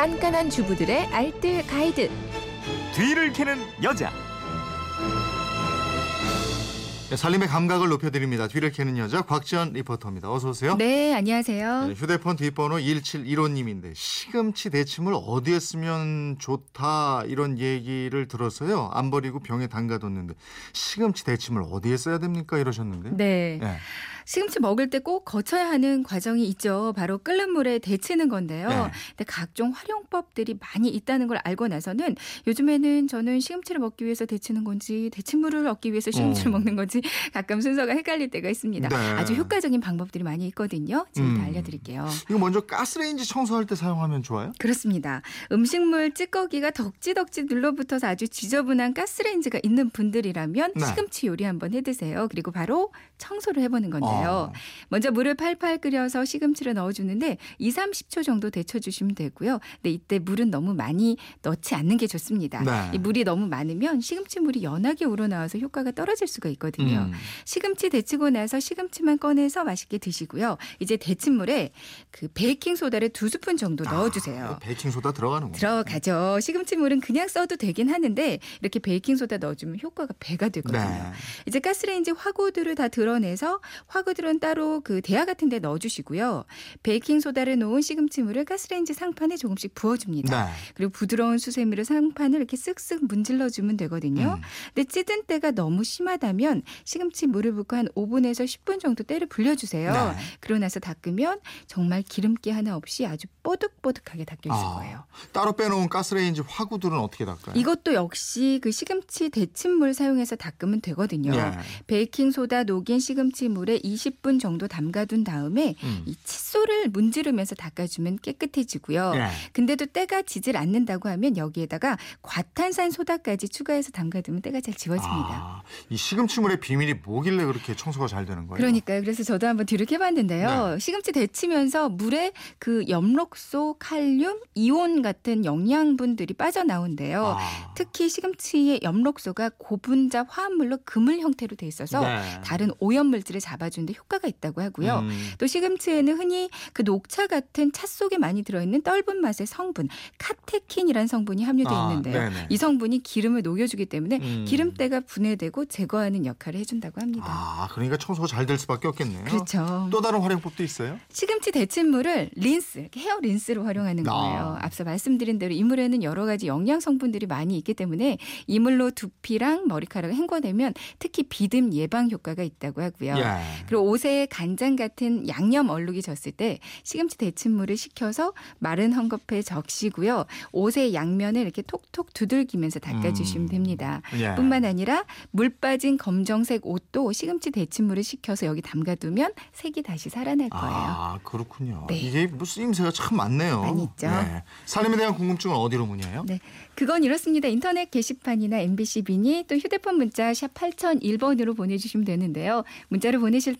깐깐한 주부들의 알뜰 가이드. 뒤를 캐는 여자. 네, 살림의 감각을 높여드립니다. 뒤를 캐는 여자 곽지연 리포터입니다. 어서 오세요. 네, 안녕하세요. 네, 휴대폰 뒷번호 1715님인데 시금치 데침을 어디에 쓰면 좋다 이런 얘기를 들어서요. 안 버리고 병에 담가뒀는데 시금치 데침을 어디에 써야 됩니까 이러셨는데. 네. 네. 시금치 먹을 때 꼭 거쳐야 하는 과정이 있죠. 바로 끓는 물에 데치는 건데요. 네. 근데 각종 활용법들이 많이 있다는 걸 알고 나서는 요즘에는 저는 시금치를 먹기 위해서 데치는 건지 데친물을 얻기 위해서 시금치를 어. 먹는 건지 가끔 순서가 헷갈릴 때가 있습니다. 네. 아주 효과적인 방법들이 많이 있거든요. 지금 다 음. 알려드릴게요. 이거 먼저 가스레인지 청소할 때 사용하면 좋아요? 그렇습니다. 음식물 찌꺼기가 덕지덕지 눌러붙어서 아주 지저분한 가스레인지가 있는 분들이라면 네. 시금치 요리 한번 해드세요. 그리고 바로 청소를 해보는 건데요. 어. 먼저 물을 팔팔 끓여서 시금치를 넣어주는데 2, 30초 정도 데쳐주시면 되고요. 근데 이때 물은 너무 많이 넣지 않는 게 좋습니다. 네. 이 물이 너무 많으면 시금치 물이 연하게 우러나와서 효과가 떨어질 수가 있거든요. 음. 시금치 데치고 나서 시금치만 꺼내서 맛있게 드시고요. 이제 데친 물에 그 베이킹 소다를 두 스푼 정도 넣어주세요. 아, 베이킹 소다 들어가는구나. 들어가죠. 시금치 물은 그냥 써도 되긴 하는데 이렇게 베이킹 소다 넣어주면 효과가 배가 되거든요. 네. 이제 가스레인지 화구들을 다 드러내서 화 구들은 따로 그 대야 같은 데 넣어주시고요. 베이킹 소다를 놓은 시금치 물을 가스레인지 상판에 조금씩 부어줍니다. 네. 그리고 부드러운 수세미로 상판을 이렇게 쓱쓱 문질러 주면 되거든요. 음. 근데 찌든 때가 너무 심하다면 시금치 물을 붓고 한 5분에서 10분 정도 때를 불려주세요. 네. 그러고 나서 닦으면 정말 기름기 하나 없이 아주 뽀득뽀득하게 닦여 있을 아, 거예요. 따로 빼놓은 가스레인지 화구들은 어떻게 닦아요? 이것도 역시 그 시금치 데친 물 사용해서 닦으면 되거든요. 예. 베이킹 소다 녹인 시금치 물에 20분 정도 담가둔 다음에 음. 이 칫솔을 문지르면서 닦아주면 깨끗해지고요. 예. 근데도 때가 지질 않는다고 하면 여기에다가 과탄산 소다까지 추가해서 담가두면 때가 잘 지워집니다. 아, 이 시금치물의 비밀이 뭐길래 그렇게 청소가 잘 되는 거예요? 그러니까요. 그래서 저도 한번 뒤룩해봤는데요. 네. 시금치 데치면서 물에 그 엽록소, 칼륨, 이온 같은 영양분들이 빠져나온대요. 아. 특히 시금치의 엽록소가 고분자 화합물로 그물 형태로 돼 있어서 네. 다른 오염 물질을 잡아주는 데 효과가 있다고 하고요. 음. 또 시금치에는 흔히 그 녹차 같은 차 속에 많이 들어있는 떫은 맛의 성분 카테킨이라는 성분이 함유돼 아, 있는데요. 네네. 이 성분이 기름을 녹여주기 때문에 음. 기름때가 분해되고 제거하는 역할을 해준다고 합니다. 아, 그러니까 청소가 잘 될 수밖에 없겠네요. 그렇죠. 또 다른 활용법도 있어요? 시금치 데친물을 린스, 헤어 린스로 활용하는 아. 거예요. 앞서 말씀드린 대로 이 물에는 여러 가지 영양 성분들이 많이 있기 때문에 이 물로 두피랑 머리카락을 헹궈내면 특히 비듬 예방 효과가 있다고 하고요. 예. 그리고 옷에 간장 같은 양념 얼룩이 졌을 때 시금치 데친물을 식혀서 마른 헝겊에 적시고요. 옷의 양면을 이렇게 톡톡 두들기면서 닦아주시면 음. 됩니다. 예. 뿐만 아니라 물 빠진 검정색 옷도 시금치 데친물을 식혀서 여기 담가두면 색이 다시 살아날 거예요. 아, 그렇군요. 네. 이게 뭐 쓰임새가 참 많네요. 많이 있죠. 예. 살림에 대한 궁금증은 어디로 문의해요? 네, 그건 이렇습니다. 인터넷 게시판이나 MBC 미니 또 휴대폰 문자 샵 8001번으로 보내주시면 되는데요. 문자를 보내실